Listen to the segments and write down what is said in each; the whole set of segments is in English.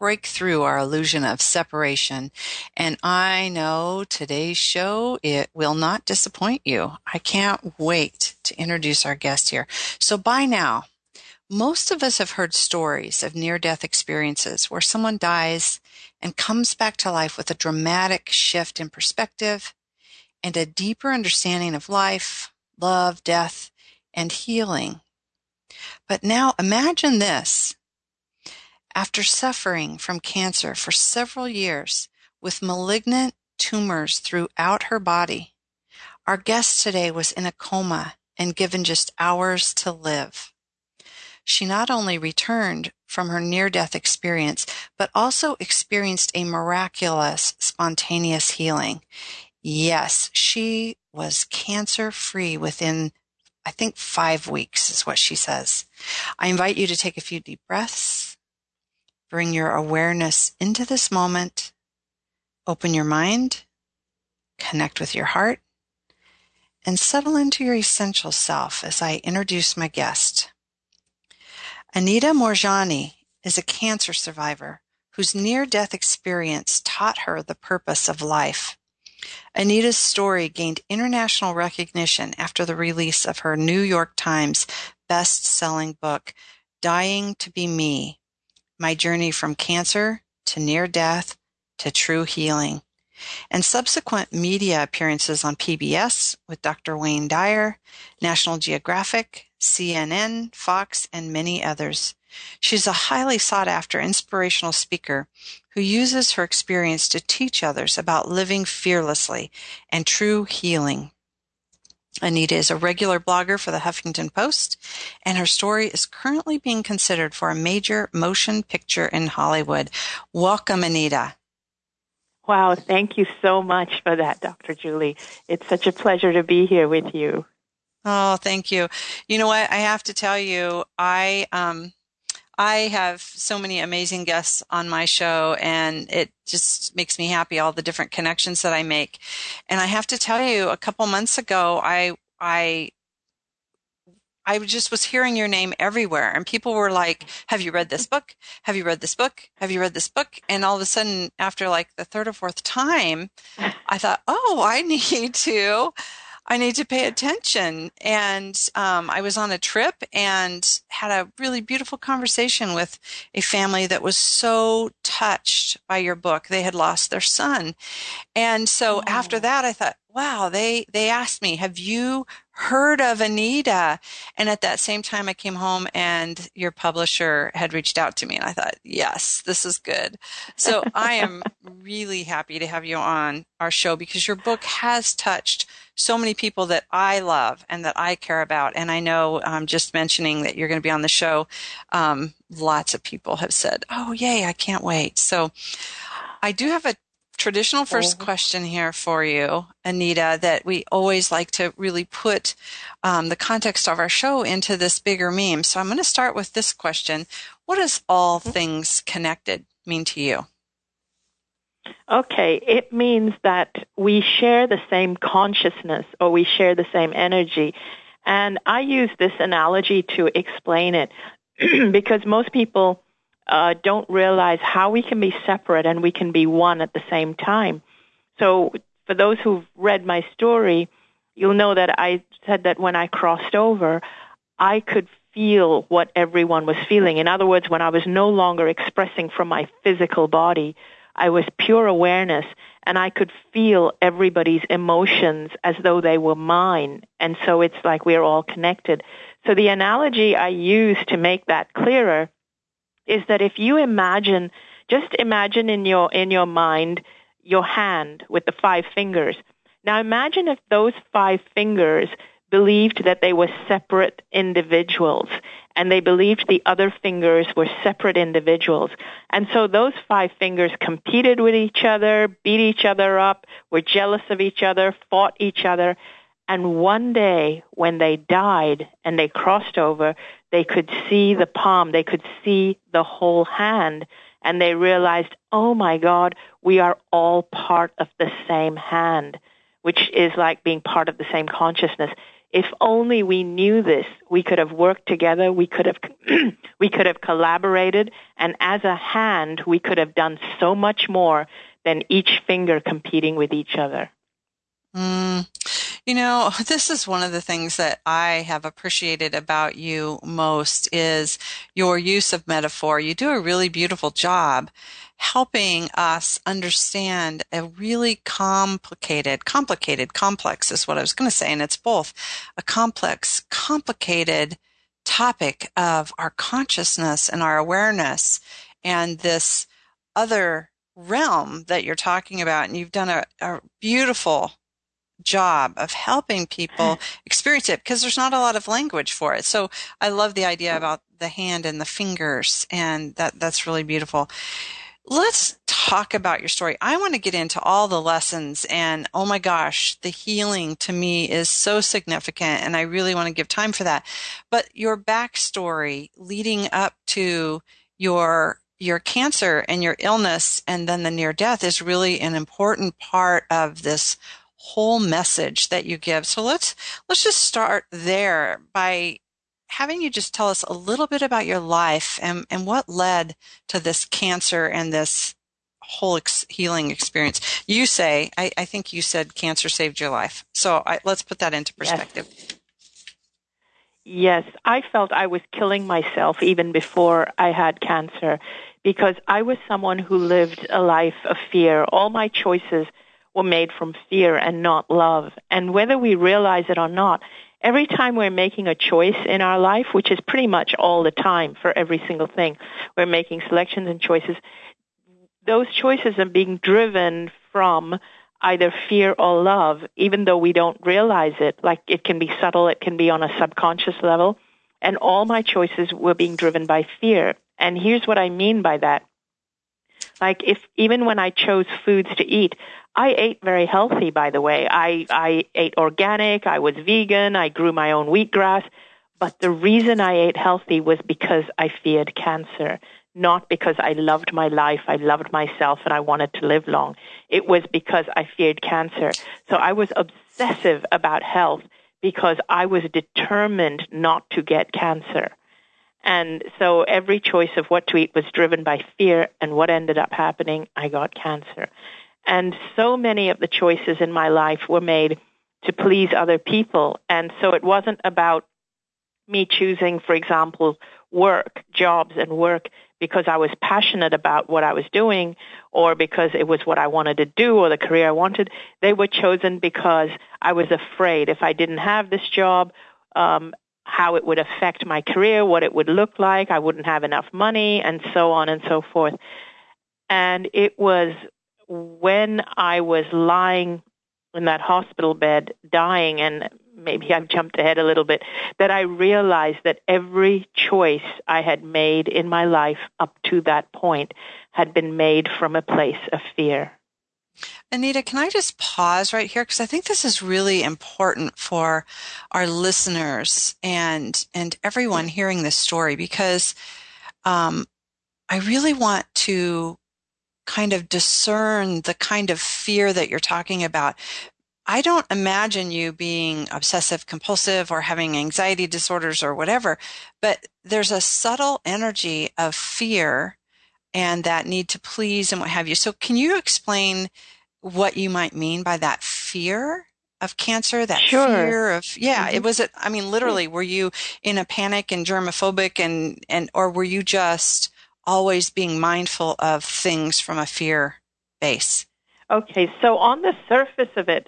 break through our illusion of separation. And I know today's show, it will not disappoint you. I can't wait to introduce our guest here. So by now, most of us have heard stories of near death experiences where someone dies and comes back to life with a dramatic shift in perspective and a deeper understanding of life, love, death, and healing. But now imagine this. After suffering from cancer for several years with malignant tumors throughout her body, our guest today was in a coma and given just hours to live. She not only returned from her near death experience, but also experienced a miraculous spontaneous healing. Yes, she was cancer free within, I think, five weeks is what she says. I invite you to take a few deep breaths, bring your awareness into this moment, open your mind, connect with your heart, and settle into your essential self as I introduce my guest. Anita Moorjani is a cancer survivor whose near death experience taught her the purpose of life. Anita's story gained international recognition after the release of her New York Times best-selling book, Dying to Be Me, My Journey from Cancer to Near Death to True Healing, and subsequent media appearances on PBS with Dr. Wayne Dyer, National Geographic, CNN, Fox, and many others. She's a highly sought after inspirational speaker who uses her experience to teach others about living fearlessly and true healing. Anita is a regular blogger for the Huffington Post, and her story is currently being considered for a major motion picture in Hollywood. Welcome, Anita. Wow, thank you so much for that, Dr. Julie. It's such a pleasure to be here with you. Oh, thank you. You know what? I have to tell you, I um, I have so many amazing guests on my show and it just makes me happy all the different connections that I make. And I have to tell you a couple months ago I I I just was hearing your name everywhere and people were like, have you read this book? Have you read this book? Have you read this book? And all of a sudden after like the third or fourth time, I thought, oh, I need to I need to pay attention. And um, I was on a trip and had a really beautiful conversation with a family that was so touched by your book. They had lost their son. And so oh. after that, I thought, wow, they, they asked me, have you heard of Anita? And at that same time, I came home and your publisher had reached out to me and I thought, yes, this is good. So I am really happy to have you on our show because your book has touched so many people that I love and that I care about. And I know um, just mentioning that you're going to be on the show, um, lots of people have said, oh, yay, I can't wait. So I do have a traditional first oh. question here for you, Anita, that we always like to really put um, the context of our show into this bigger meme. So I'm going to start with this question. What does all mm-hmm. things connected mean to you? Okay, it means that we share the same consciousness or we share the same energy. And I use this analogy to explain it because most people uh, don't realize how we can be separate and we can be one at the same time. So for those who've read my story, you'll know that I said that when I crossed over, I could feel what everyone was feeling. In other words, when I was no longer expressing from my physical body, I was pure awareness and I could feel everybody's emotions as though they were mine. And so it's like we're all connected. So the analogy I use to make that clearer is that if you imagine, just imagine in your, in your mind your hand with the five fingers. Now imagine if those five fingers believed that they were separate individuals and they believed the other fingers were separate individuals. And so those five fingers competed with each other, beat each other up, were jealous of each other, fought each other. And one day when they died and they crossed over, they could see the palm, they could see the whole hand, and they realized, oh my God, we are all part of the same hand, which is like being part of the same consciousness. If only we knew this, we could have worked together, we could have, we could have collaborated, and as a hand, we could have done so much more than each finger competing with each other. Mm. You know, this is one of the things that I have appreciated about you most is your use of metaphor. You do a really beautiful job helping us understand a really complicated, complicated, complex is what I was going to say. And it's both a complex, complicated topic of our consciousness and our awareness and this other realm that you're talking about. And you've done a, a beautiful job of helping people experience it because there's not a lot of language for it. So I love the idea about the hand and the fingers and that that's really beautiful. Let's talk about your story. I want to get into all the lessons and oh my gosh, the healing to me is so significant and I really want to give time for that. But your backstory leading up to your your cancer and your illness and then the near death is really an important part of this whole message that you give. So let's let's just start there by having you just tell us a little bit about your life and, and what led to this cancer and this whole ex- healing experience. You say, I, I, think you said cancer saved your life. So I, let's put that into perspective. Yes. yes, I felt I was killing myself even before I had cancer because I was someone who lived a life of fear. All my choices were made from fear and not love. And whether we realize it or not, every time we're making a choice in our life, which is pretty much all the time for every single thing, we're making selections and choices. Those choices are being driven from either fear or love, even though we don't realize it. Like it can be subtle, it can be on a subconscious level. And all my choices were being driven by fear. And here's what I mean by that. Like if even when I chose foods to eat, I ate very healthy, by the way. I, I ate organic, I was vegan, I grew my own wheatgrass. But the reason I ate healthy was because I feared cancer, not because I loved my life, I loved myself, and I wanted to live long. It was because I feared cancer. So I was obsessive about health because I was determined not to get cancer. And so every choice of what to eat was driven by fear, and what ended up happening, I got cancer. And so many of the choices in my life were made to please other people. And so it wasn't about me choosing, for example, work, jobs and work because I was passionate about what I was doing or because it was what I wanted to do or the career I wanted. They were chosen because I was afraid if I didn't have this job, um, how it would affect my career, what it would look like, I wouldn't have enough money, and so on and so forth. And it was when I was lying in that hospital bed dying, and maybe I've jumped ahead a little bit, that I realized that every choice I had made in my life up to that point had been made from a place of fear. Anita, can I just pause right here because I think this is really important for our listeners and and everyone hearing this story because um, I really want to kind of discern the kind of fear that you're talking about. I don't imagine you being obsessive compulsive or having anxiety disorders or whatever, but there's a subtle energy of fear and that need to please and what have you. So can you explain what you might mean by that fear? of cancer that sure. fear of yeah mm-hmm. it was it i mean literally were you in a panic and germophobic and and or were you just always being mindful of things from a fear base? Okay, so on the surface of it,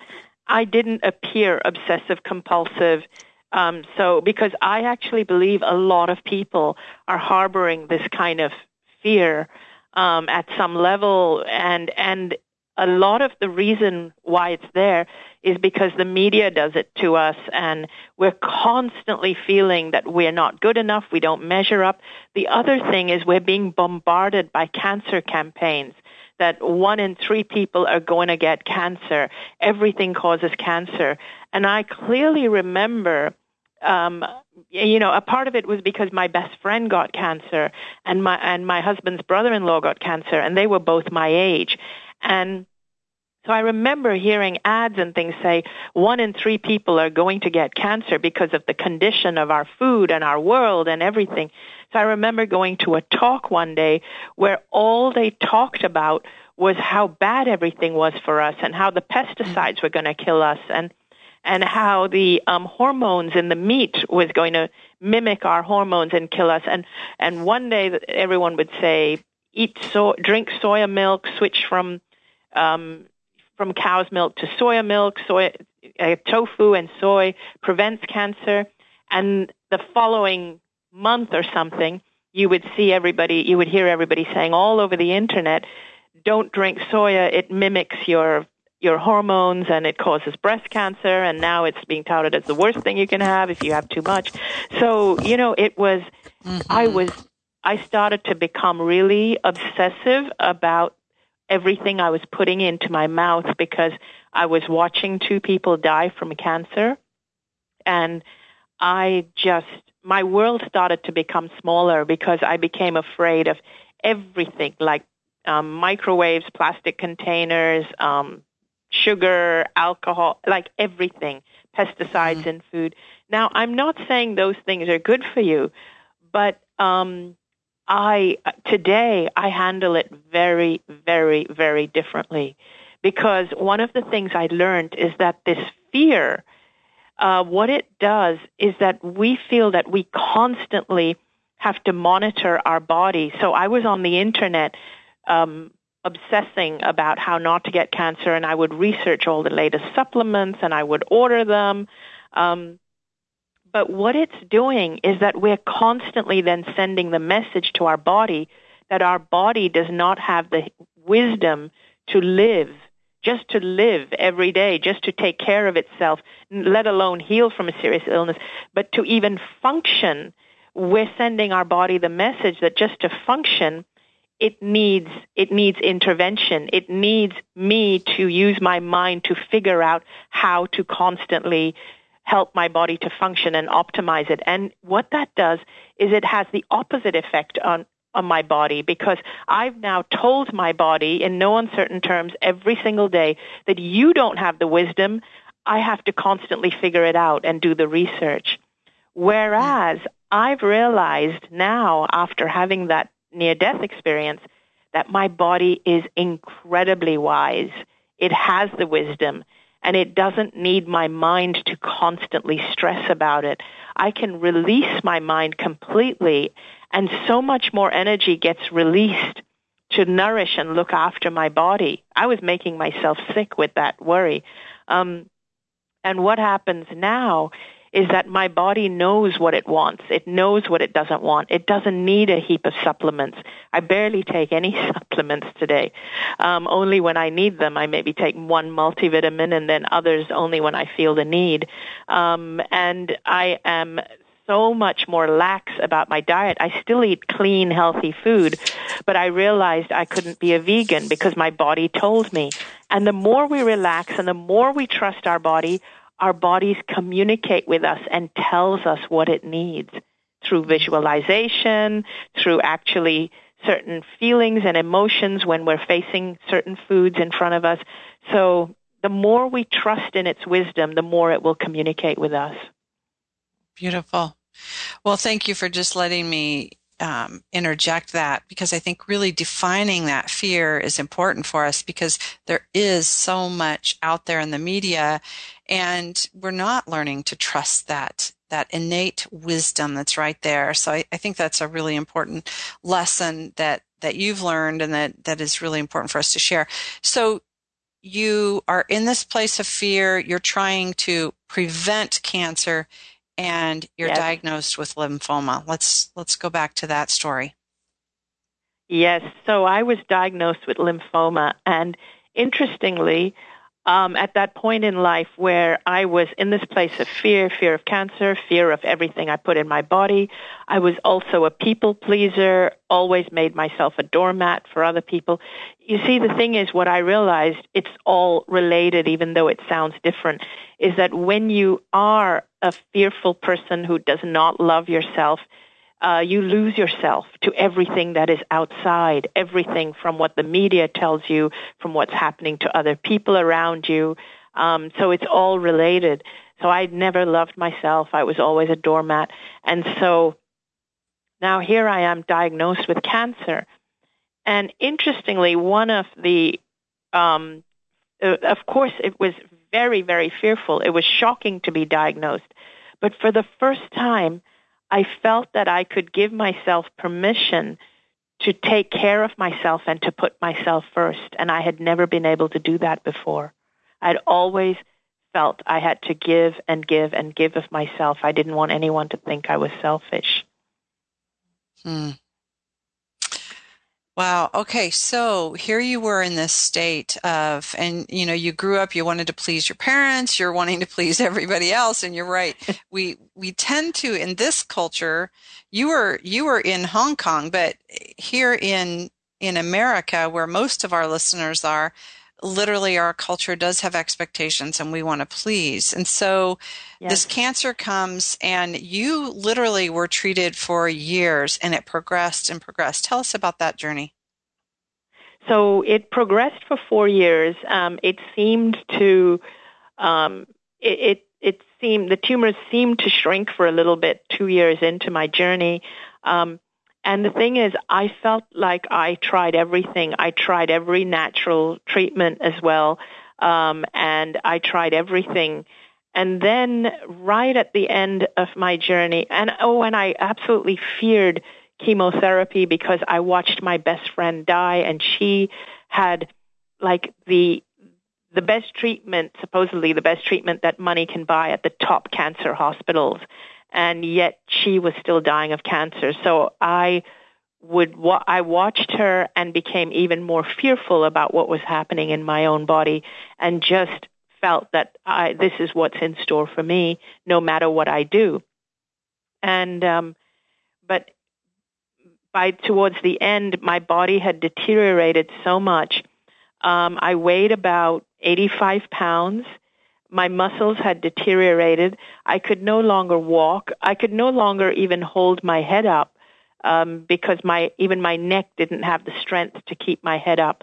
I didn't appear obsessive compulsive. Um, so, because I actually believe a lot of people are harboring this kind of fear um, at some level, and and a lot of the reason why it's there is because the media does it to us and we're constantly feeling that we're not good enough, we don't measure up. The other thing is we're being bombarded by cancer campaigns that one in three people are going to get cancer. Everything causes cancer. And I clearly remember um, you know, a part of it was because my best friend got cancer and my and my husband's brother-in-law got cancer and they were both my age. And so I remember hearing ads and things say one in three people are going to get cancer because of the condition of our food and our world and everything. So I remember going to a talk one day where all they talked about was how bad everything was for us and how the pesticides were going to kill us and and how the um, hormones in the meat was going to mimic our hormones and kill us. And and one day everyone would say, eat so drink soya milk, switch from um, from cow's milk to soya milk, soy uh, tofu and soy prevents cancer. And the following month or something, you would see everybody, you would hear everybody saying all over the internet, don't drink soya, it mimics your your hormones and it causes breast cancer and now it's being touted as the worst thing you can have if you have too much. So, you know, it was mm-hmm. I was I started to become really obsessive about everything I was putting into my mouth because I was watching two people die from cancer and I just my world started to become smaller because I became afraid of everything like um, microwaves, plastic containers, um, sugar, alcohol, like everything, pesticides mm-hmm. in food. Now, I'm not saying those things are good for you, but um, I today I handle it very, very, very differently because one of the things I learned is that this fear, uh, what it does is that we feel that we constantly have to monitor our body. So I was on the internet um, obsessing about how not to get cancer, and I would research all the latest supplements and I would order them. Um, but what it's doing is that we're constantly then sending the message to our body that our body does not have the wisdom to live, just to live every day, just to take care of itself, let alone heal from a serious illness, but to even function. We're sending our body the message that just to function, it needs it needs intervention. It needs me to use my mind to figure out how to constantly help my body to function and optimize it. And what that does is it has the opposite effect on on my body because I've now told my body in no uncertain terms every single day that you don't have the wisdom. I have to constantly figure it out and do the research. Whereas I've realized now after having that near death experience that my body is incredibly wise. It has the wisdom and it doesn't need my mind to constantly stress about it. I can release my mind completely and so much more energy gets released to nourish and look after my body. I was making myself sick with that worry. Um, and what happens now is that my body knows what it wants. It knows what it doesn't want. It doesn't need a heap of supplements. I barely take any supplements today. Um, only when I need them. I maybe take one multivitamin and then others only when I feel the need. Um, and I am so much more lax about my diet. I still eat clean, healthy food, but I realized I couldn't be a vegan because my body told me. And the more we relax and the more we trust our body, our bodies communicate with us and tells us what it needs through visualization, through actually certain feelings and emotions when we're facing certain foods in front of us. So the more we trust in its wisdom, the more it will communicate with us. Beautiful. Well, thank you for just letting me um, interject that because I think really defining that fear is important for us because there is so much out there in the media and we're not learning to trust that that innate wisdom that's right there. So I, I think that's a really important lesson that that you've learned and that that is really important for us to share. So you are in this place of fear. You're trying to prevent cancer and you're yes. diagnosed with lymphoma. Let's let's go back to that story. Yes, so I was diagnosed with lymphoma and interestingly, um, at that point in life where I was in this place of fear, fear of cancer, fear of everything I put in my body. I was also a people pleaser, always made myself a doormat for other people. You see, the thing is, what I realized, it's all related, even though it sounds different, is that when you are a fearful person who does not love yourself, uh, you lose yourself to everything that is outside, everything from what the media tells you, from what's happening to other people around you. Um, so it's all related. So I never loved myself. I was always a doormat. And so now here I am diagnosed with cancer. And interestingly, one of the, um, uh, of course, it was very, very fearful. It was shocking to be diagnosed. But for the first time, I felt that I could give myself permission to take care of myself and to put myself first. And I had never been able to do that before. I'd always felt I had to give and give and give of myself. I didn't want anyone to think I was selfish. Hmm. Wow. Okay. So here you were in this state of, and you know, you grew up, you wanted to please your parents, you're wanting to please everybody else. And you're right. we, we tend to, in this culture, you were, you were in Hong Kong, but here in, in America, where most of our listeners are, literally our culture does have expectations and we want to please. And so yes. this cancer comes and you literally were treated for years and it progressed and progressed. Tell us about that journey. So it progressed for four years. Um, it seemed to, um, it, it, it seemed, the tumors seemed to shrink for a little bit two years into my journey. Um, and the thing is, I felt like I tried everything. I tried every natural treatment as well. Um, and I tried everything. And then right at the end of my journey, and oh, and I absolutely feared chemotherapy because I watched my best friend die and she had like the the best treatment, supposedly the best treatment that money can buy at the top cancer hospitals and yet she was still dying of cancer. So I would wa- I watched her and became even more fearful about what was happening in my own body, and just felt that I, this is what's in store for me, no matter what I do. And um, but by towards the end, my body had deteriorated so much. Um, I weighed about 85 pounds my muscles had deteriorated. I could no longer walk. I could no longer even hold my head up um, because my even my neck didn't have the strength to keep my head up.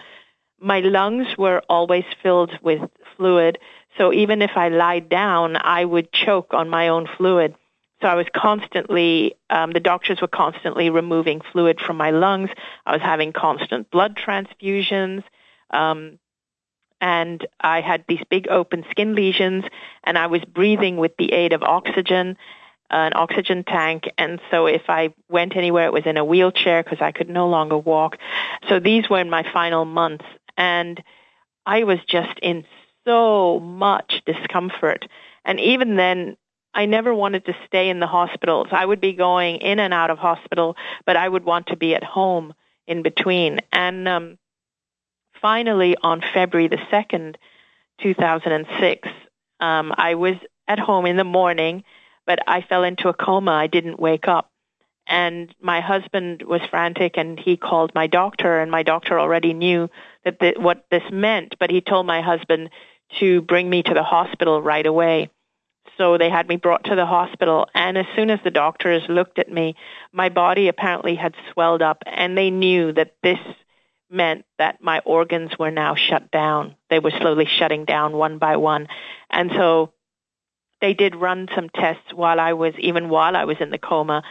My lungs were always filled with fluid, so even if I lied down, I would choke on my own fluid. So I was constantly, um, the doctors were constantly removing fluid from my lungs. I was having constant blood transfusions. Um, and I had these big open skin lesions, and I was breathing with the aid of oxygen, an oxygen tank, and so if I went anywhere, it was in a wheelchair because I could no longer walk. So these were in my final months, and I was just in so much discomfort. And even then, I never wanted to stay in the hospitals. I would be going in and out of hospital, but I would want to be at home in between. And um, finally, on February the 2nd, 2006, um, I was at home in the morning, but I fell into a coma. I didn't wake up. And my husband was frantic and he called my doctor and my doctor already knew that the, what this meant, but he told my husband to bring me to the hospital right away. So they had me brought to the hospital and as soon as the doctors looked at me, my body apparently had swelled up and they knew that this meant that my organs were now shut down. They were slowly shutting down one by one. And so they did run some tests while I was, even while I was in the coma.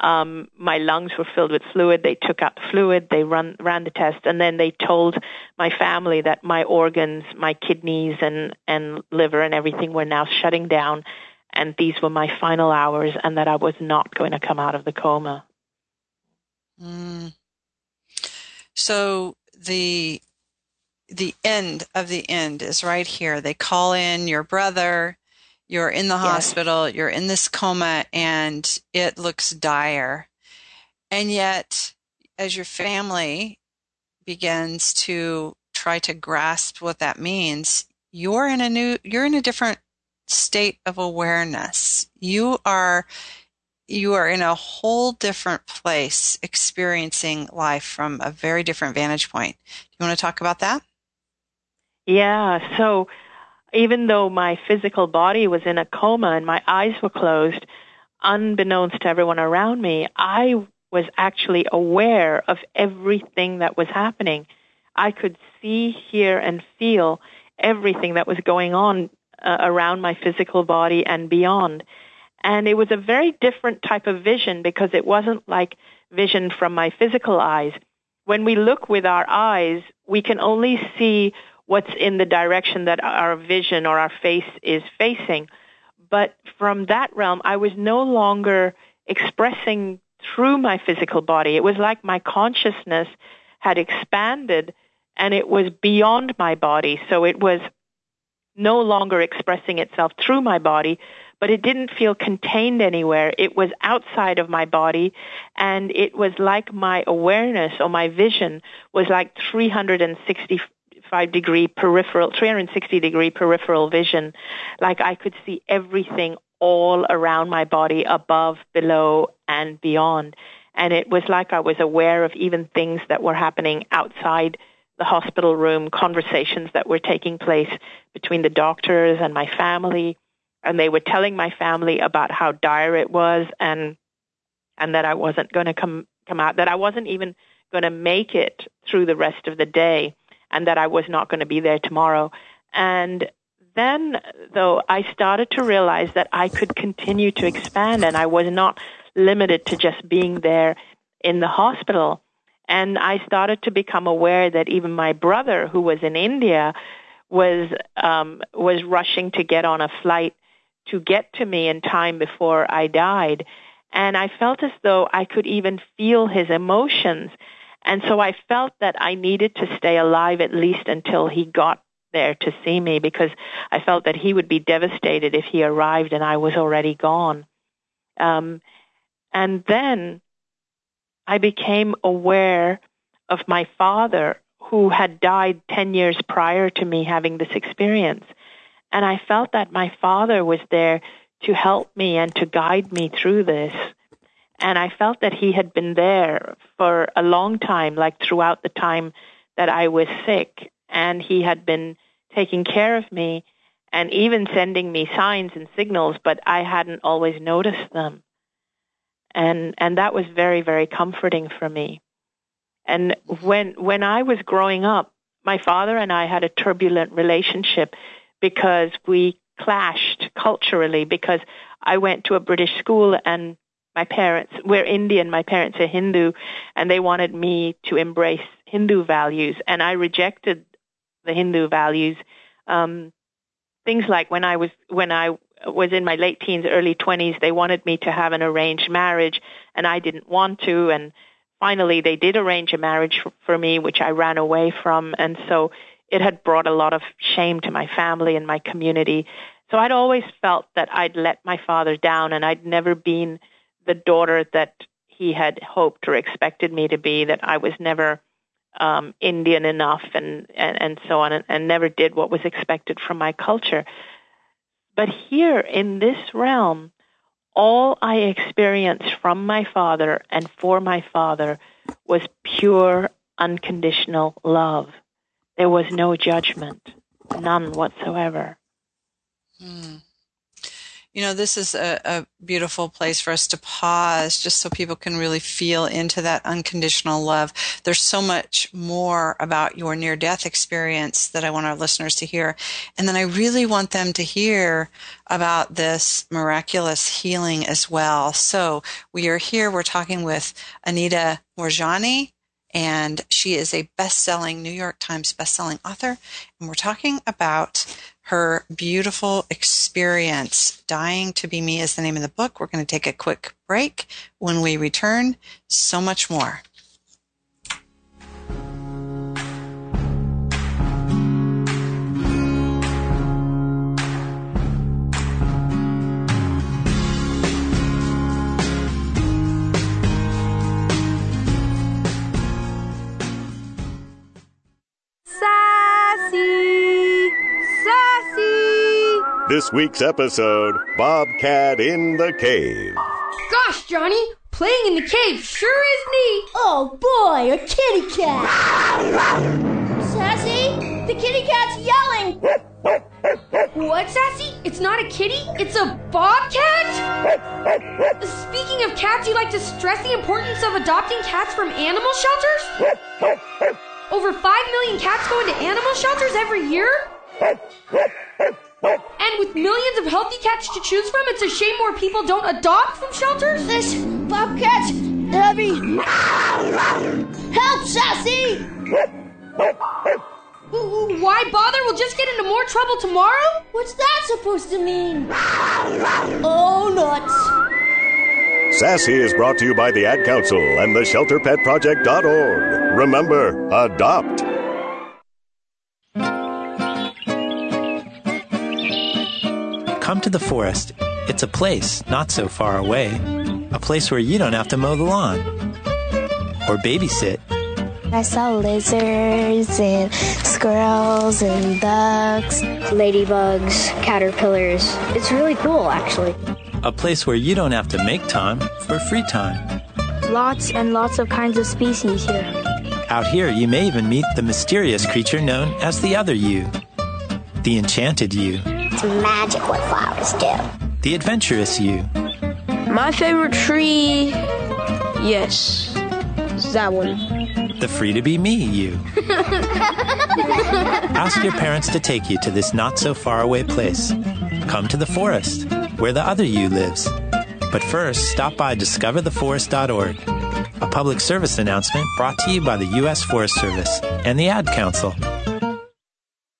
Um, my lungs were filled with fluid. They took out the fluid. They run, ran the test, and then they told my family that my organs, my kidneys and, and liver and everything were now shutting down, and these were my final hours, and that I was not going to come out of the coma. Mm. So the the end of the end is right here. They call in your brother, you're in the yes. hospital, you're in this coma, and it looks dire. And yet, as your family begins to try to grasp what that means, you're in a new, you're in a different state of awareness. You are, you are in a whole different place experiencing life from a very different vantage point. Do you want to talk about that? Yeah. So even though my physical body was in a coma and my eyes were closed, unbeknownst to everyone around me, I was actually aware of everything that was happening. I could see, hear, and feel everything that was going on uh, around my physical body and beyond. And it was a very different type of vision because it wasn't like vision from my physical eyes. When we look with our eyes, we can only see what's in the direction that our vision or our face is facing. But from that realm, I was no longer expressing through my physical body. It was like my consciousness had expanded and it was beyond my body. So it was no longer expressing itself through my body, but it didn't feel contained anywhere. It was outside of my body and it was like my awareness or my vision was like 365 degree peripheral, 360 degree peripheral vision. Like I could see everything all around my body, above, below, and beyond. And it was like I was aware of even things that were happening outside the hospital room, conversations that were taking place between the doctors and my family. And they were telling my family about how dire it was and and that I wasn't going to come come out, that I wasn't even going to make it through the rest of the day, and that I was not going to be there tomorrow. And then, though, I started to realize that I could continue to expand and I was not limited to just being there in the hospital. And I started to become aware that even my brother, who was in India, was um, was rushing to get on a flight to get to me in time before I died. And I felt as though I could even feel his emotions. And so I felt that I needed to stay alive at least until he got there to see me because I felt that he would be devastated if he arrived and I was already gone. Um, and then I became aware of my father who had died 10 years prior to me having this experience. And I felt that my father was there to help me and to guide me through this. And I felt that he had been there for a long time, like throughout the time that I was sick and he had been taking care of me and even sending me signs and signals, but I hadn't always noticed them. And and that was very very comforting for me. And when when I was growing up, my father and I had a turbulent relationship because we clashed culturally because I went to a British school and my parents we're Indian, my parents are Hindu and they wanted me to embrace Hindu values and I rejected the Hindu values. Um, things like when I was when I was in my late teens, early twenties, they wanted me to have an arranged marriage, and I didn't want to. And finally, they did arrange a marriage for, for me, which I ran away from, and so it had brought a lot of shame to my family and my community. So I'd always felt that I'd let my father down, and I'd never been the daughter that he had hoped or expected me to be. That I was never um, Indian enough and, and, and so on, and, and never did what was expected from my culture. But here in this realm, all I experienced from my father and for my father was pure, unconditional love. There was no judgment, none whatsoever. Hmm. You know, this is a, a, beautiful place for us to pause just so people can really feel into that unconditional love. There's so much more about your near death experience that I want our listeners to hear. And then I really want them to hear about this miraculous healing as well. So we are here, we're talking with Anita Moorjani and she is a best-selling New York Times best-selling author and we're talking about her beautiful experience. Dying to Be Me is the name of the book. We're going to take a quick break. When we return, so much more. Sassy! Sassy! This week's episode Bobcat in the Cave. Gosh, Johnny, playing in the cave sure is neat! Oh boy, a kitty cat! Sassy, the kitty cat's yelling! What, Sassy? It's not a kitty? It's a bobcat? Speaking of cats, you like to stress the importance of adopting cats from animal shelters? Over 5 million cats go into animal shelters every year? And with millions of healthy cats to choose from, it's a shame more people don't adopt from shelters? This bobcat's heavy. Help, Sassy! Why bother? We'll just get into more trouble tomorrow? What's that supposed to mean? Oh, nuts. Sassy is brought to you by the Ad Council and the ShelterPetProject.org. Remember, adopt. Come to the forest. It's a place not so far away. A place where you don't have to mow the lawn or babysit. I saw lizards and squirrels and ducks, ladybugs, caterpillars. It's really cool, actually. A place where you don't have to make time for free time. Lots and lots of kinds of species here. Out here, you may even meet the mysterious creature known as the other you, the enchanted you. It's magic what flowers do. The adventurous you. My favorite tree, yes, that one. The free to be me you. Ask your parents to take you to this not so far away place. Come to the forest, where the other you lives. But first, stop by discovertheforest.org, a public service announcement brought to you by the U.S. Forest Service and the Ad Council.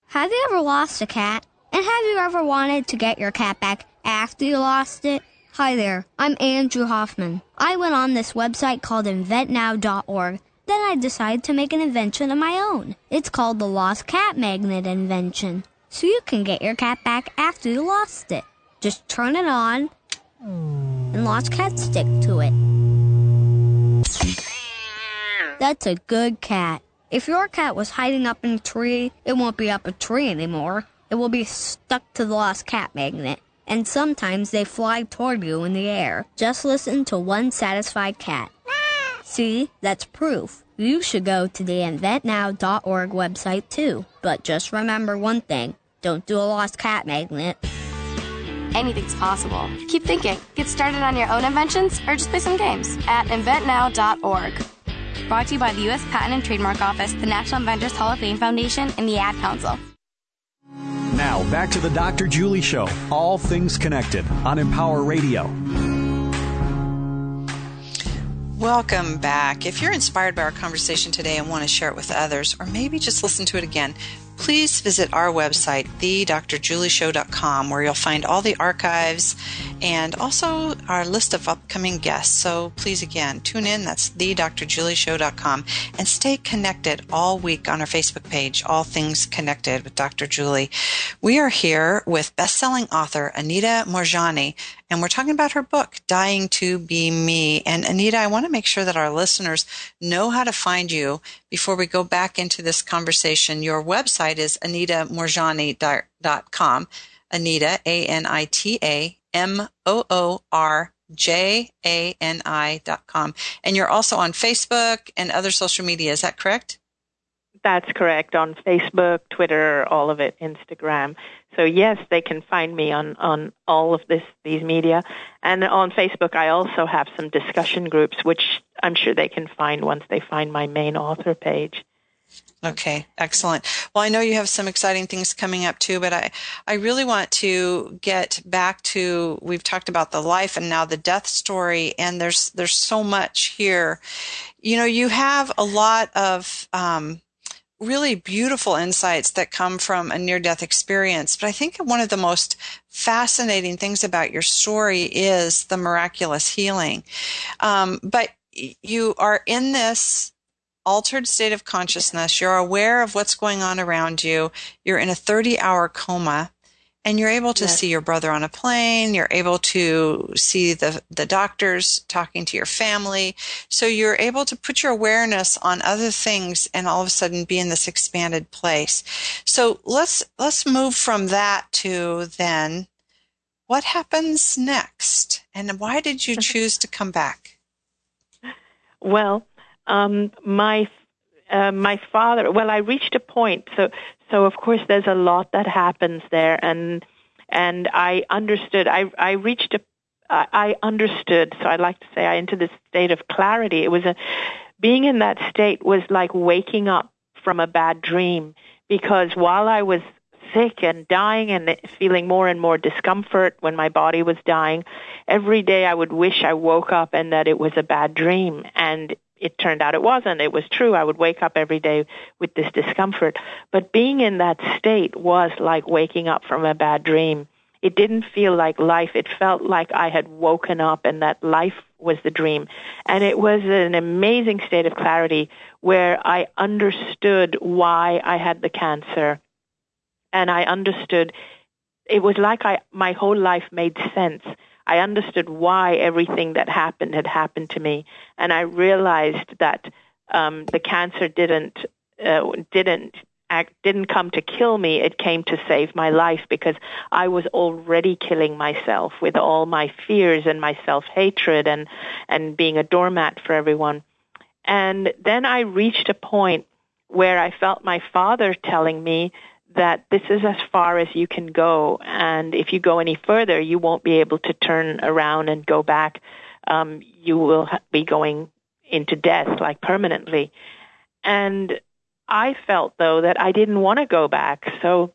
Have you ever lost a cat? And have you ever wanted to get your cat back after you lost it? Hi there, I'm Andrew Hoffman. I went on this website called inventnow.org. Then I decided to make an invention of my own. It's called the Lost Cat Magnet Invention. So you can get your cat back after you lost it. Just turn it on and Lost Cat stick to it. That's a good cat. If your cat was hiding up in a tree, it won't be up a tree anymore. It will be stuck to the lost cat magnet. And sometimes they fly toward you in the air. Just listen to one satisfied cat. See, that's proof. You should go to the inventnow.org website too. But just remember one thing don't do a lost cat magnet. Anything's possible. Keep thinking. Get started on your own inventions or just play some games at inventnow.org. Brought to you by the U.S. Patent and Trademark Office, the National Inventors Hall of Fame Foundation, and the Ad Council. Now, back to the Dr. Julie Show. All things connected on Empower Radio. Welcome back. If you're inspired by our conversation today and want to share it with others, or maybe just listen to it again, please visit our website, thedrjulieshow.com, where you'll find all the archives and also our list of upcoming guests. So please, again, tune in. That's thedrjulieshow.com and stay connected all week on our Facebook page, All Things Connected with Dr. Julie. We are here with best-selling author Anita Moorjani, and we're talking about her book, Dying to Be Me. And Anita, I want to make sure that our listeners know how to find you before we go back into this conversation. Your website is anitamoorjani.com. Anita, A-N-I-T-A, M-O-O-R-J-A-N-I dot com. And you're also on Facebook and other social media. Is that correct? That's correct. On Facebook, Twitter, all of it, Instagram. So yes, they can find me on, on all of this these media. And on Facebook I also have some discussion groups which I'm sure they can find once they find my main author page. Okay, excellent. Well, I know you have some exciting things coming up too, but I, I really want to get back to we've talked about the life and now the death story, and there's there's so much here. You know, you have a lot of um, really beautiful insights that come from a near death experience. But I think one of the most fascinating things about your story is the miraculous healing. Um, but you are in this altered state of consciousness. You're aware of what's going on around you. You're in a 30 hour coma. And you're able to Yes. see your brother on a plane. You're able to see the, the doctors talking to your family. So you're able to put your awareness on other things and all of a sudden be in this expanded place. So let's, let's move from that to then what happens next and why did you choose to come back? Well, um, my uh, my father. Well, I reached a point. So so of course there's a lot that happens there, and and I understood. I I reached a. I I understood. So I'd like to say I entered this state of clarity. It was a being in that state was like waking up from a bad dream because while I was sick and dying and feeling more and more discomfort when my body was dying, every day I would wish I woke up and that it was a bad dream. And it turned out it wasn't. It was true. I would wake up every day with this discomfort. But being in that state was like waking up from a bad dream. It didn't feel like life. It felt like I had woken up and that life was the dream. And it was an amazing state of clarity where I understood why I had the cancer and I understood it was like I my whole life made sense. I understood why everything that happened had happened to me, and I realized that um, the cancer didn't uh, didn't act, didn't come to kill me. It came to save my life because I was already killing myself with all my fears and my self hatred and and being a doormat for everyone. And then I reached a point where I felt my father telling me that this is as far as you can go, and if you go any further, you won't be able to turn around and go back. Um, you will be going into death, like permanently. And I felt though that I didn't want to go back, so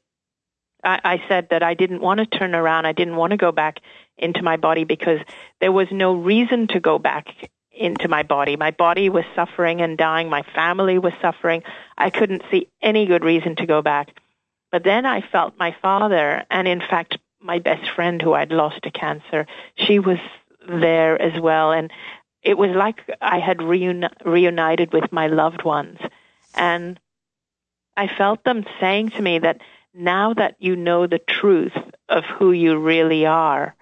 I, I said that I didn't want to turn around. I didn't want to go back into my body because there was no reason to go back into my body. My body was suffering and dying. My family was suffering. I couldn't see any good reason to go back. But then I felt my father, and in fact, my best friend who I'd lost to cancer, she was there as well. And it was like I had reuni- reunited with my loved ones. And I felt them saying to me that now that you know the truth of who you really are,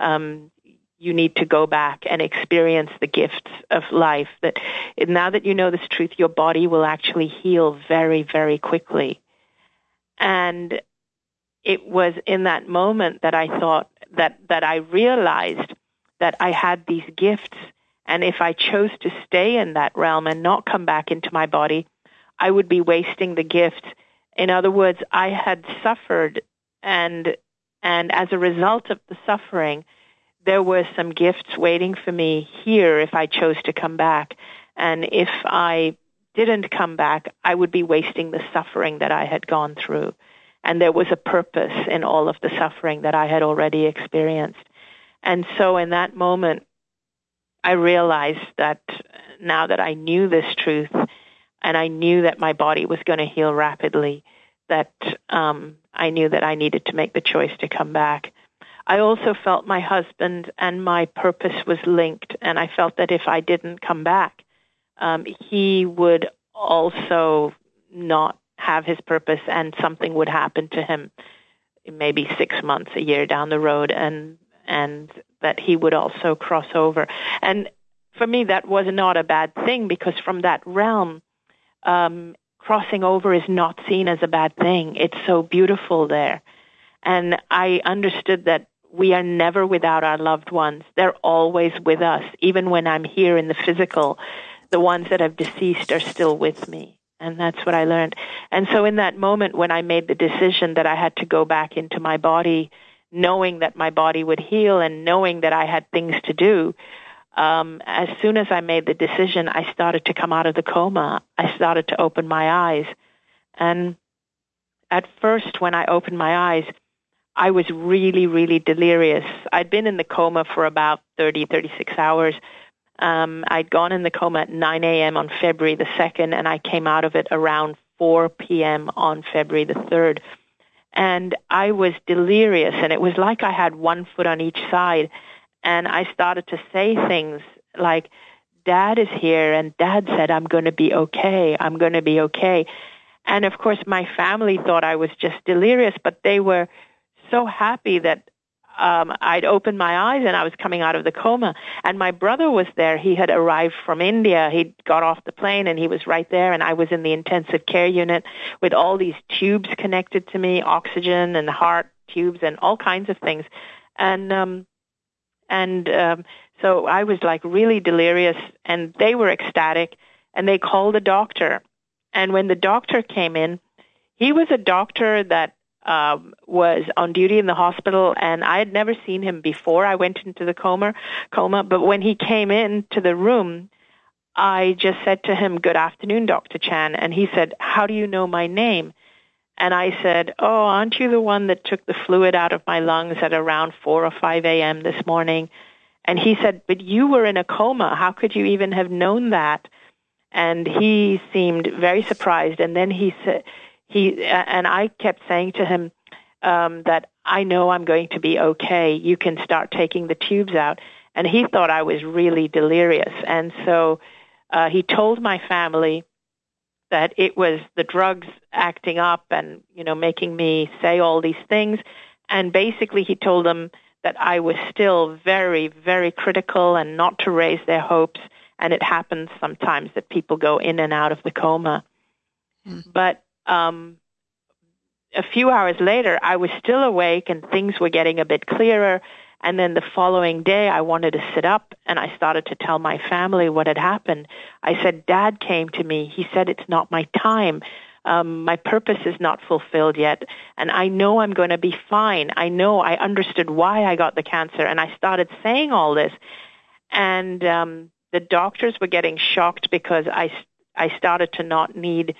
um, you need to go back and experience the gifts of life. That now that you know this truth, your body will actually heal very, very quickly. And it was in that moment that I thought that, that I realized that I had these gifts. And if I chose to stay in that realm and not come back into my body, I would be wasting the gift. In other words, I had suffered and, and as a result of the suffering, there were some gifts waiting for me here if I chose to come back. And if I didn't come back, I would be wasting the suffering that I had gone through. And there was a purpose in all of the suffering that I had already experienced. And so in that moment, I realized that now that I knew this truth and I knew that my body was going to heal rapidly, that um, I knew that I needed to make the choice to come back. I also felt my husband and my purpose was linked, and I felt that if I didn't come back, um, he would also not have his purpose, and something would happen to him, maybe six months, a year down the road, and and that he would also cross over. And for me, that was not a bad thing because from that realm, um, crossing over is not seen as a bad thing. It's so beautiful there. And I understood that we are never without our loved ones. They're always with us. Even when I'm here in the physical, the ones that have deceased are still with me. And that's what I learned. And so in that moment when I made the decision that I had to go back into my body, knowing that my body would heal and knowing that I had things to do, um, as soon as I made the decision, I started to come out of the coma. I started to open my eyes. And at first, when I opened my eyes, I was really, really delirious. I'd been in the coma for about 30, 36 hours. Um, I'd gone in the coma at 9 a.m. on February the 2nd, and I came out of it around 4 p.m. on February the 3rd. And I was delirious, and it was like I had one foot on each side. And I started to say things like, Dad is here, and Dad said, I'm going to be okay. I'm going to be okay. And of course, my family thought I was just delirious, but they were so happy that um, I'd opened my eyes and I was coming out of the coma. And my brother was there. He had arrived from India. He'd got off the plane and he was right there. And I was in the intensive care unit with all these tubes connected to me, oxygen and heart tubes and all kinds of things. And um, and um, so I was like really delirious, and they were ecstatic. And they called the doctor. And when the doctor came in, he was a doctor that um, was on duty in the hospital, and I had never seen him before I went into the coma. Coma, but when he came into the room, I just said to him, "Good afternoon, Doctor Chan," and he said, "How do you know my name?" And I said, "Oh, aren't you the one that took the fluid out of my lungs at around four or five a.m. this morning?" And he said, "But you were in a coma. How could you even have known that?" And he seemed very surprised. And then he said he and I kept saying to him um, that I know I'm going to be okay. You can start taking the tubes out. And he thought I was really delirious, and so uh, he told my family that it was the drugs acting up and you know making me say all these things. And basically, he told them that I was still very, very critical and not to raise their hopes. And it happens sometimes that people go in and out of the coma. Mm-hmm. But um, a few hours later, I was still awake and things were getting a bit clearer. And then the following day, I wanted to sit up and I started to tell my family what had happened. I said, Dad came to me. He said, It's not my time. Um, my purpose is not fulfilled yet. And I know I'm going to be fine. I know I understood why I got the cancer. And I started saying all this. And um, the doctors were getting shocked because I, I started to not need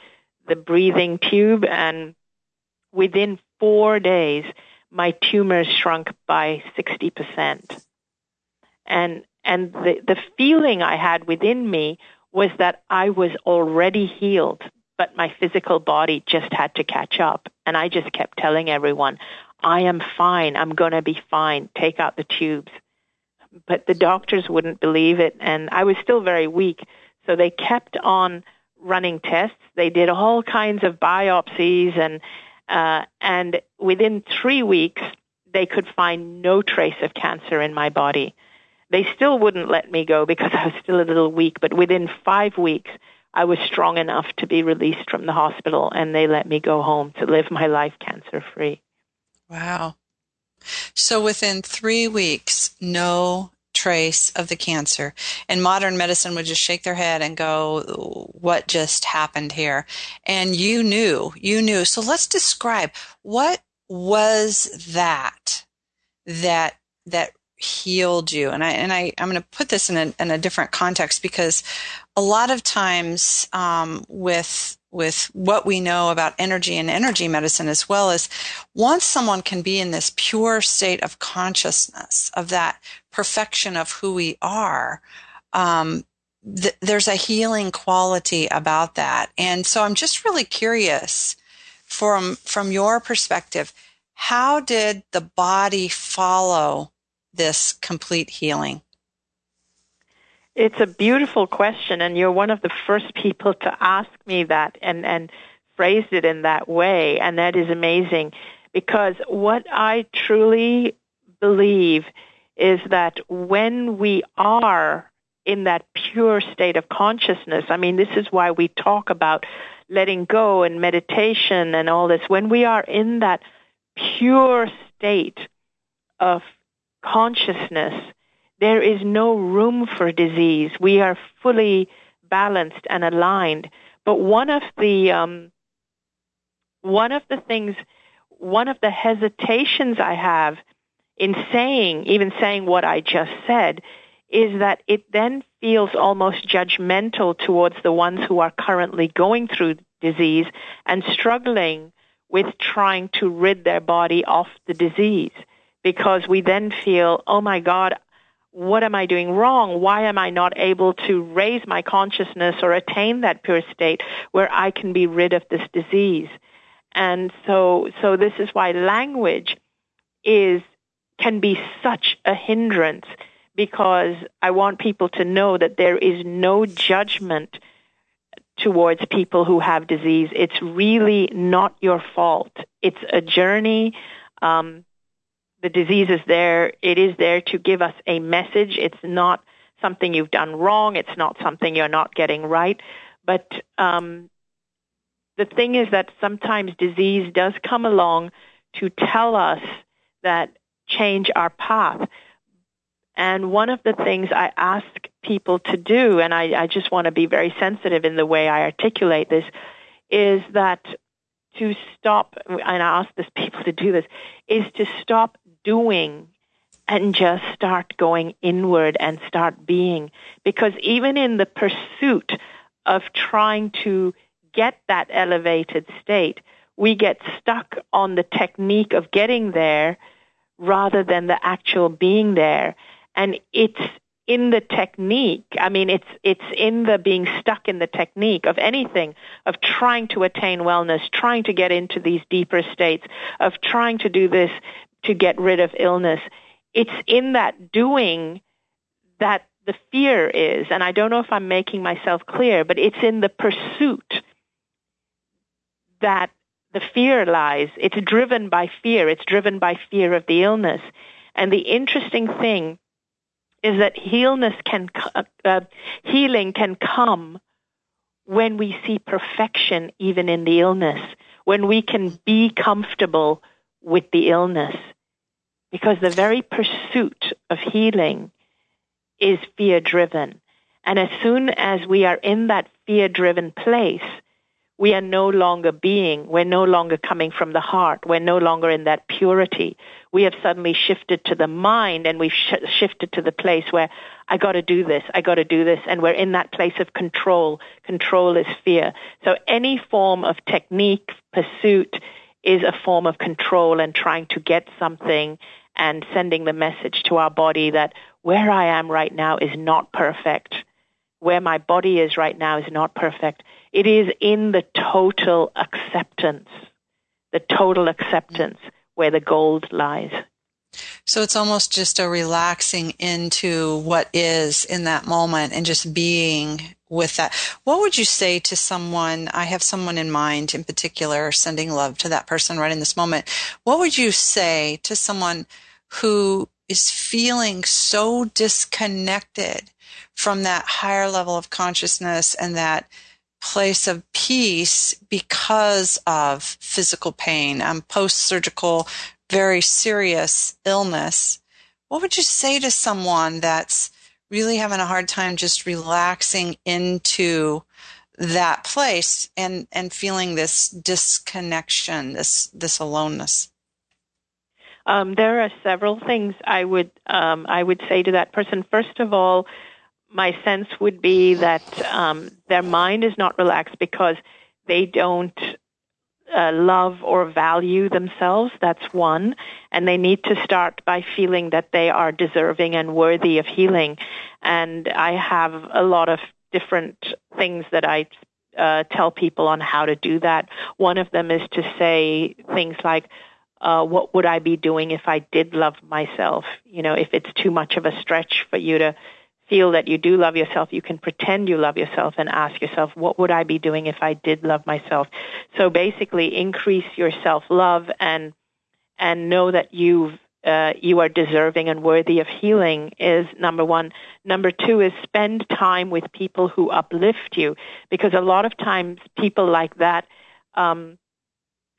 the breathing tube, and within four days, my tumors shrunk by 60%. And, and the, the feeling I had within me was that I was already healed, but my physical body just had to catch up. And I just kept telling everyone, I am fine. I'm going to be fine. Take out the tubes. But the doctors wouldn't believe it. And I was still very weak. So they kept on running tests. They did all kinds of biopsies, and uh, and within three weeks, they could find no trace of cancer in my body. They still wouldn't let me go because I was still a little weak. But within five weeks, I was strong enough to be released from the hospital, and they let me go home to live my life cancer free. Wow. So within three weeks, no trace of the cancer. And modern medicine would just shake their head and go, what just happened here? And you knew, you knew. So let's describe what was that that, that healed you? And I, and I, I'm going to put this in a, in a different context because a lot of times, um, with, with what we know about energy and energy medicine as well as once someone can be in this pure state of consciousness of that perfection of who we are um, th- there's a healing quality about that. And so i'm just really curious from from your perspective how did the body follow this complete healing it's a beautiful question, and you're one of the first people to ask me that and, and phrased it in that way, and that is amazing because what I truly believe is that when we are in that pure state of consciousness, I mean, this is why we talk about letting go and meditation and all this. When we are in that pure state of consciousness, there is no room for disease. We are fully balanced and aligned. But one of the um, one of the things, one of the hesitations I have in saying, even saying what I just said, is that it then feels almost judgmental towards the ones who are currently going through disease and struggling with trying to rid their body of the disease because we then feel, oh my God, what am I doing wrong? Why am I not able to raise my consciousness or attain that pure state where I can be rid of this disease? And so, so this is why language is, can be such a hindrance because I want people to know that there is no judgment towards people who have disease. It's really not your fault. It's a journey. Um, the disease is there. It is there to give us a message. It's not something you've done wrong. It's not something you're not getting right. But um, the thing is that sometimes disease does come along to tell us that change our path. And one of the things I ask people to do, and I, I just want to be very sensitive in the way I articulate this, is that to stop, and I ask this people to do this, is to stop doing and just start going inward and start being. Because even in the pursuit of trying to get that elevated state, we get stuck on the technique of getting there rather than the actual being there. And it's in the technique. I mean, it's it's in the being stuck in the technique of anything, of trying to attain wellness, trying to get into these deeper states, of trying to do this to get rid of illness. It's in that doing that the fear is, and I don't know if I'm making myself clear, but it's in the pursuit that the fear lies. It's driven by fear. It's driven by fear of the illness. And the interesting thing is that healness can, uh, uh, healing can come when we see perfection even in the illness, when we can be comfortable with the illness. Because the very pursuit of healing is fear driven. And as soon as we are in that fear driven place, we are no longer being, we're no longer coming from the heart, we're no longer in that purity. We have suddenly shifted to the mind and we've sh- shifted to the place where I got to do this, I got to do this, and we're in that place of control. Control is fear. So any form of technique, pursuit, is a form of control and trying to get something and sending the message to our body that where I am right now is not perfect. Where my body is right now is not perfect. It is in the total acceptance, the total acceptance where the gold lies. So it's almost just a relaxing into what is in that moment and just being with that. What would you say to someone? I have someone in mind in particular, sending love to that person right in this moment. What would you say to someone who is feeling so disconnected from that higher level of consciousness and that place of peace because of physical pain um, post surgical, very serious illness, what would you say to someone that's really having a hard time just relaxing into that place and, and feeling this disconnection, this, this aloneness? Um, there are several things I would um, I would say to that person. First of all, my sense would be that um, their mind is not relaxed because they don't uh, love or value themselves. That's one. And they need to start by feeling that they are deserving and worthy of healing. And I have a lot of different things that I uh, tell people on how to do that. One of them is to say things like, uh, what would I be doing if I did love myself? You know, if it's too much of a stretch for you to feel that you do love yourself, you can pretend you love yourself and ask yourself, what would I be doing if I did love myself? So basically increase your self-love and, and know that you've uh, you are deserving and worthy of healing is number one. Number two is spend time with people who uplift you because a lot of times people like that um,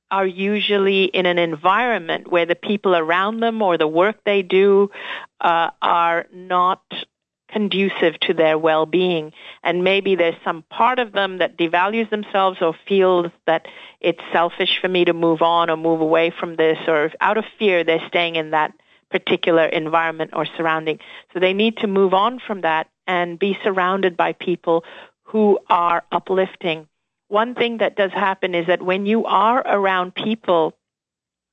are usually in an environment where the people around them or the work they do uh, are not conducive to their well-being. And maybe there's some part of them that devalues themselves or feels that it's selfish for me to move on or move away from this or out of fear they're staying in that particular environment or surrounding. So they need to move on from that and be surrounded by people who are uplifting. One thing that does happen is that when you are around people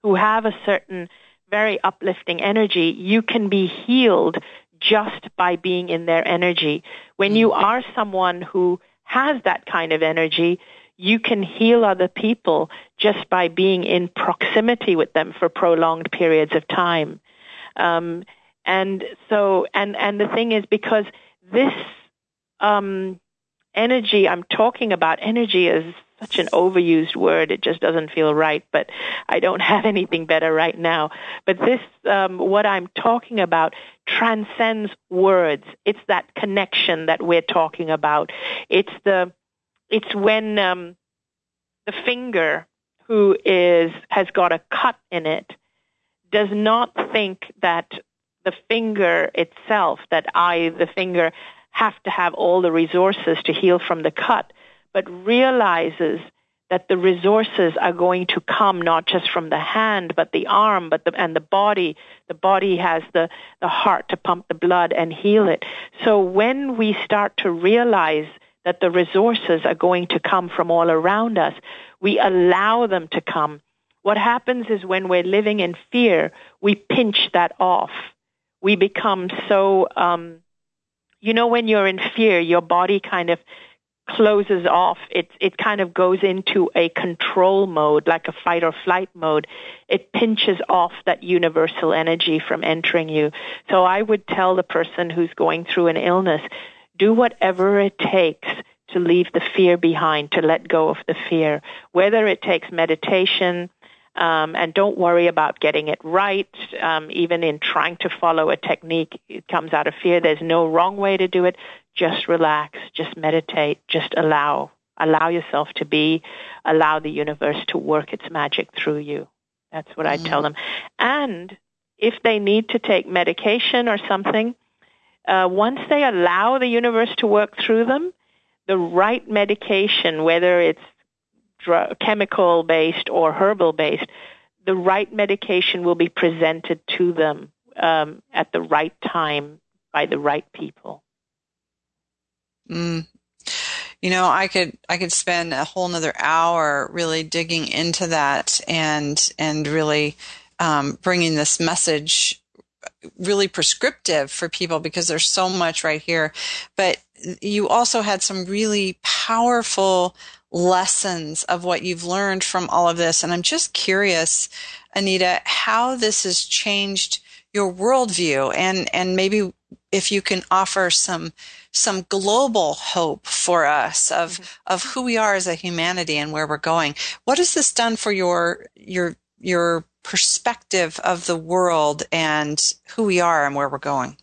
who have a certain very uplifting energy, you can be healed just by being in their energy. When you mm-hmm. are someone who has that kind of energy, you can heal other people just by being in proximity with them for prolonged periods of time. Um, and so, and, and the thing is because this, um, energy I'm talking about, energy is such an overused word. It just doesn't feel right, but I don't have anything better right now. But this, um, what I'm talking about, transcends words. It's that connection that we're talking about. It's the, it's when um, the finger who is has got a cut in it does not think that the finger itself, that I, the finger, have to have all the resources to heal from the cut, but realizes that the resources are going to come not just from the hand, but the arm, but the, and the body. The body has the, the heart to pump the blood and heal it. So when we start to realize that the resources are going to come from all around us, we allow them to come. What happens is when we're living in fear, we pinch that off. We become so, um, you know, when you're in fear, your body kind of closes off. It it kind of goes into a control mode, like a fight or flight mode. It pinches off that universal energy from entering you. So I would tell the person who's going through an illness, do whatever it takes to leave the fear behind, to let go of the fear. Whether it takes meditation, um, and don't worry about getting it right. Um, even in trying to follow a technique, it comes out of fear. There's no wrong way to do it. Just relax. Just meditate. Just allow. Allow yourself to be. Allow the universe to work its magic through you. That's what mm-hmm. I tell them. And if they need to take medication or something, uh, once they allow the universe to work through them, the right medication, whether it's drug, chemical based or herbal based, the right medication will be presented to them um, at the right time by the right people. Mm. You know, I could I could spend a whole another hour really digging into that and and really um, bringing this message really prescriptive for people because there's so much right here. But you also had some really powerful lessons of what you've learned from all of this. And I'm just curious, Anita, how this has changed your worldview and, and maybe if you can offer some some global hope for us of mm-hmm. of who we are as a humanity and where we're going. What has this done for your your your perspective of the world and who we are and where we're going?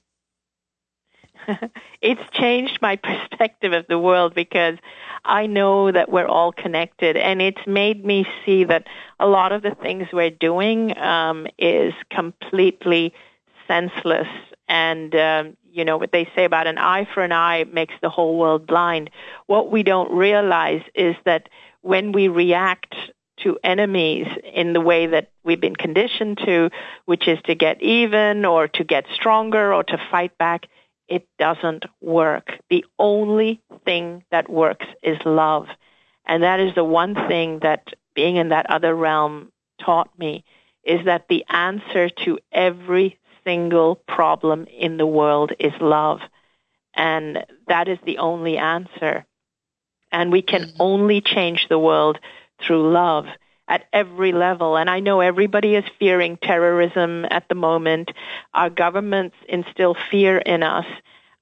it's changed my perspective of the world because I know that we're all connected, and it's made me see that a lot of the things we're doing um, is completely senseless. And um, you know what they say about an eye for an eye makes the whole world blind. What we don't realize is that when we react to enemies in the way that we've been conditioned to, which is to get even or to get stronger or to fight back, it doesn't work. The only thing that works is love. And that is the one thing that being in that other realm taught me is that the answer to every single problem in the world is love. And that is the only answer. And we can mm-hmm. only change the world through love at every level. And I know everybody is fearing terrorism at the moment. Our governments instill fear in us.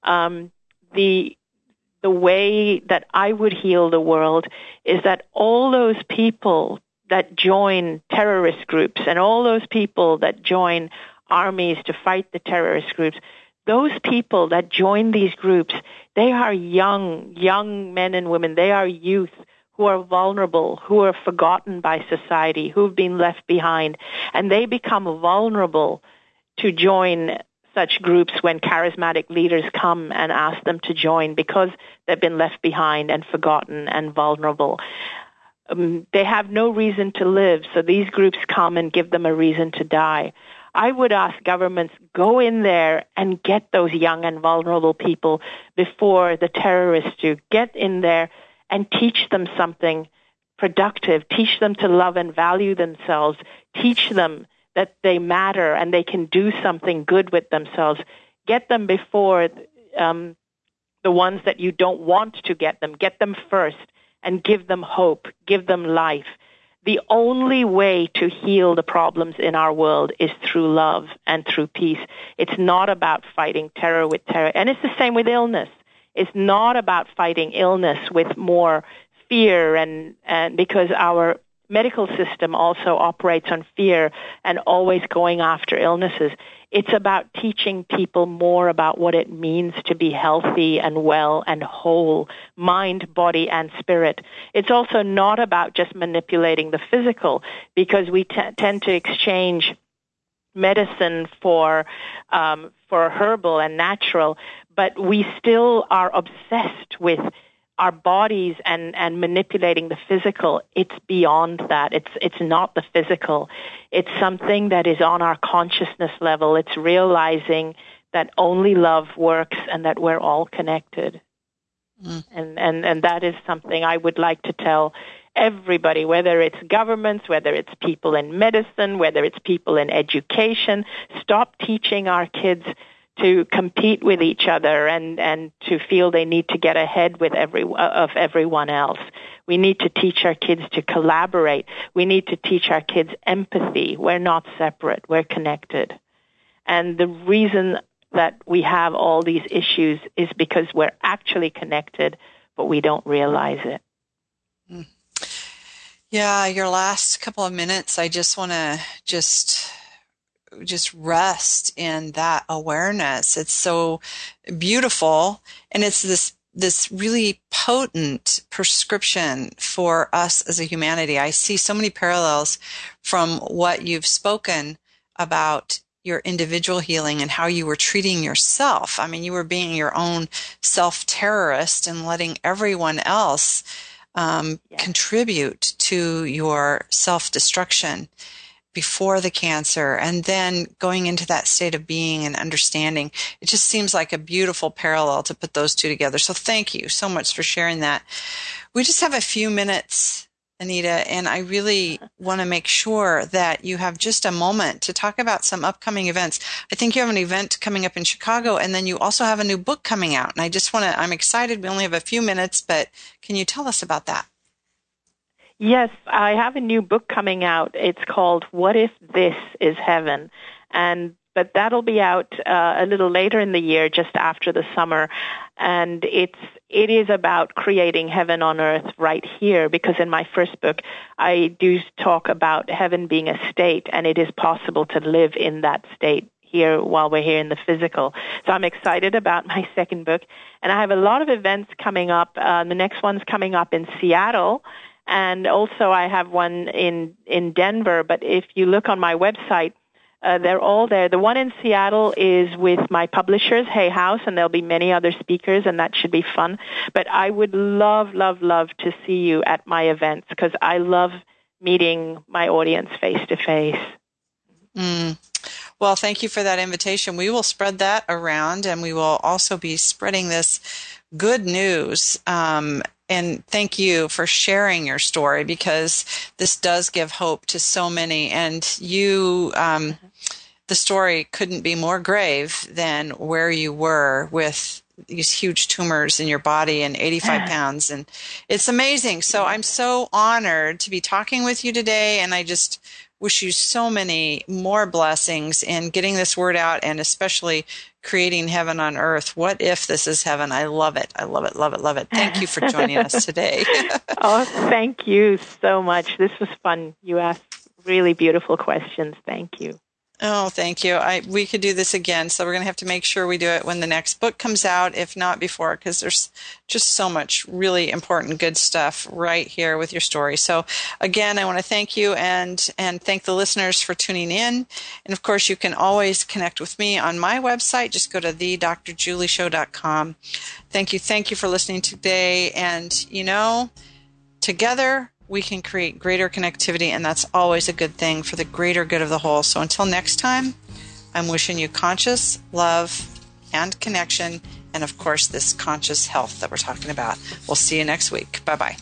Um, the the way that I would heal the world is that all those people that join terrorist groups and all those people that join armies to fight the terrorist groups, those people that join these groups, they are young, young men and women. They are youth who are vulnerable, who are forgotten by society, who have been left behind, and they become vulnerable to join such groups when charismatic leaders come and ask them to join because they've been left behind and forgotten and vulnerable. Um, they have no reason to live, so these groups come and give them a reason to die. I would ask governments go in there and get those young and vulnerable people before the terrorists do. Get in there and teach them something productive. Teach them to love and value themselves. Teach them that they matter and they can do something good with themselves. Get them before um, the ones that you don't want to get them. Get them first and give them hope. Give them life. The only way to heal the problems in our world is through love and through peace. It's not about fighting terror with terror. And it's the same with illness. It's not about fighting illness with more fear and, and because our medical system also operates on fear and always going after illnesses. It's about teaching people more about what it means to be healthy and well and whole, mind, body, and spirit. It's also not about just manipulating the physical because we t- tend to exchange medicine for um, for herbal and natural, but we still are obsessed with our bodies and, and manipulating the physical, it's beyond that. It's, it's not the physical. It's something that is on our consciousness level. It's realizing that only love works and that we're all connected. Mm. And, and, and that is something I would like to tell everybody, whether it's governments, whether it's people in medicine, whether it's people in education. Stop teaching our kids to compete with each other and, and to feel they need to get ahead with every, of everyone else. We need to teach our kids to collaborate. We need to teach our kids empathy. We're not separate. We're connected. And the reason that we have all these issues is because we're actually connected, but we don't realize it. Mm. Yeah, your last couple of minutes, I just want to just just rest in that awareness. It's so beautiful. And it's this, this really potent prescription for us as a humanity. I see so many parallels from what you've spoken about your individual healing and how you were treating yourself. I mean, you were being your own self terrorist and letting everyone else um, yes. contribute to your self destruction before the cancer and then going into that state of being and understanding. It just seems like a beautiful parallel to put those two together. So thank you so much for sharing that. We just have a few minutes, Anita, and I really want to make sure that you have just a moment to talk about some upcoming events. I think you have an event coming up in Chicago and then you also have a new book coming out. And I just want to, I'm excited. We only have a few minutes, but can you tell us about that? Yes, I have a new book coming out. It's called What If This Is Heaven? And but that'll be out uh, a little later in the year, just after the summer. And it's it is about creating heaven on earth right here. Because in my first book, I do talk about heaven being a state, and it is possible to live in that state here while we're here in the physical. So I'm excited about my second book, and I have a lot of events coming up. Uh, the next one's coming up in Seattle and also I have one in in Denver. But if you look on my website, uh, they're all there. The one in Seattle is with my publishers, Hay House, and there'll be many other speakers, and that should be fun. But I would love, love, love to see you at my events because I love meeting my audience face to face. Well, thank you for that invitation. We will spread that around, and we will also be spreading this good news um, and thank you for sharing your story because this does give hope to so many. And you, um, the story couldn't be more grave than where you were with these huge tumors in your body and 85 pounds. And it's amazing. So I'm so honored to be talking with you today. And I just wish you so many more blessings in getting this word out and especially creating heaven on earth. What if this is heaven? I love it. I love it, love it, love it. Thank you for joining us today. oh, thank you so much. This was fun. You asked really beautiful questions. Thank you. Oh, thank you. I we could do this again, so we're going to have to make sure we do it when the next book comes out, if not before, because there's just so much really important, good stuff right here with your story. So, again, I want to thank you and and thank the listeners for tuning in. And of course, you can always connect with me on my website. Just go to thedrjulieshow.com. Thank you, thank you for listening today. And you know, together we can create greater connectivity, and that's always a good thing for the greater good of the whole. So until next time, I'm wishing you conscious love and connection, and of course, this conscious health that we're talking about. We'll see you next week. Bye bye.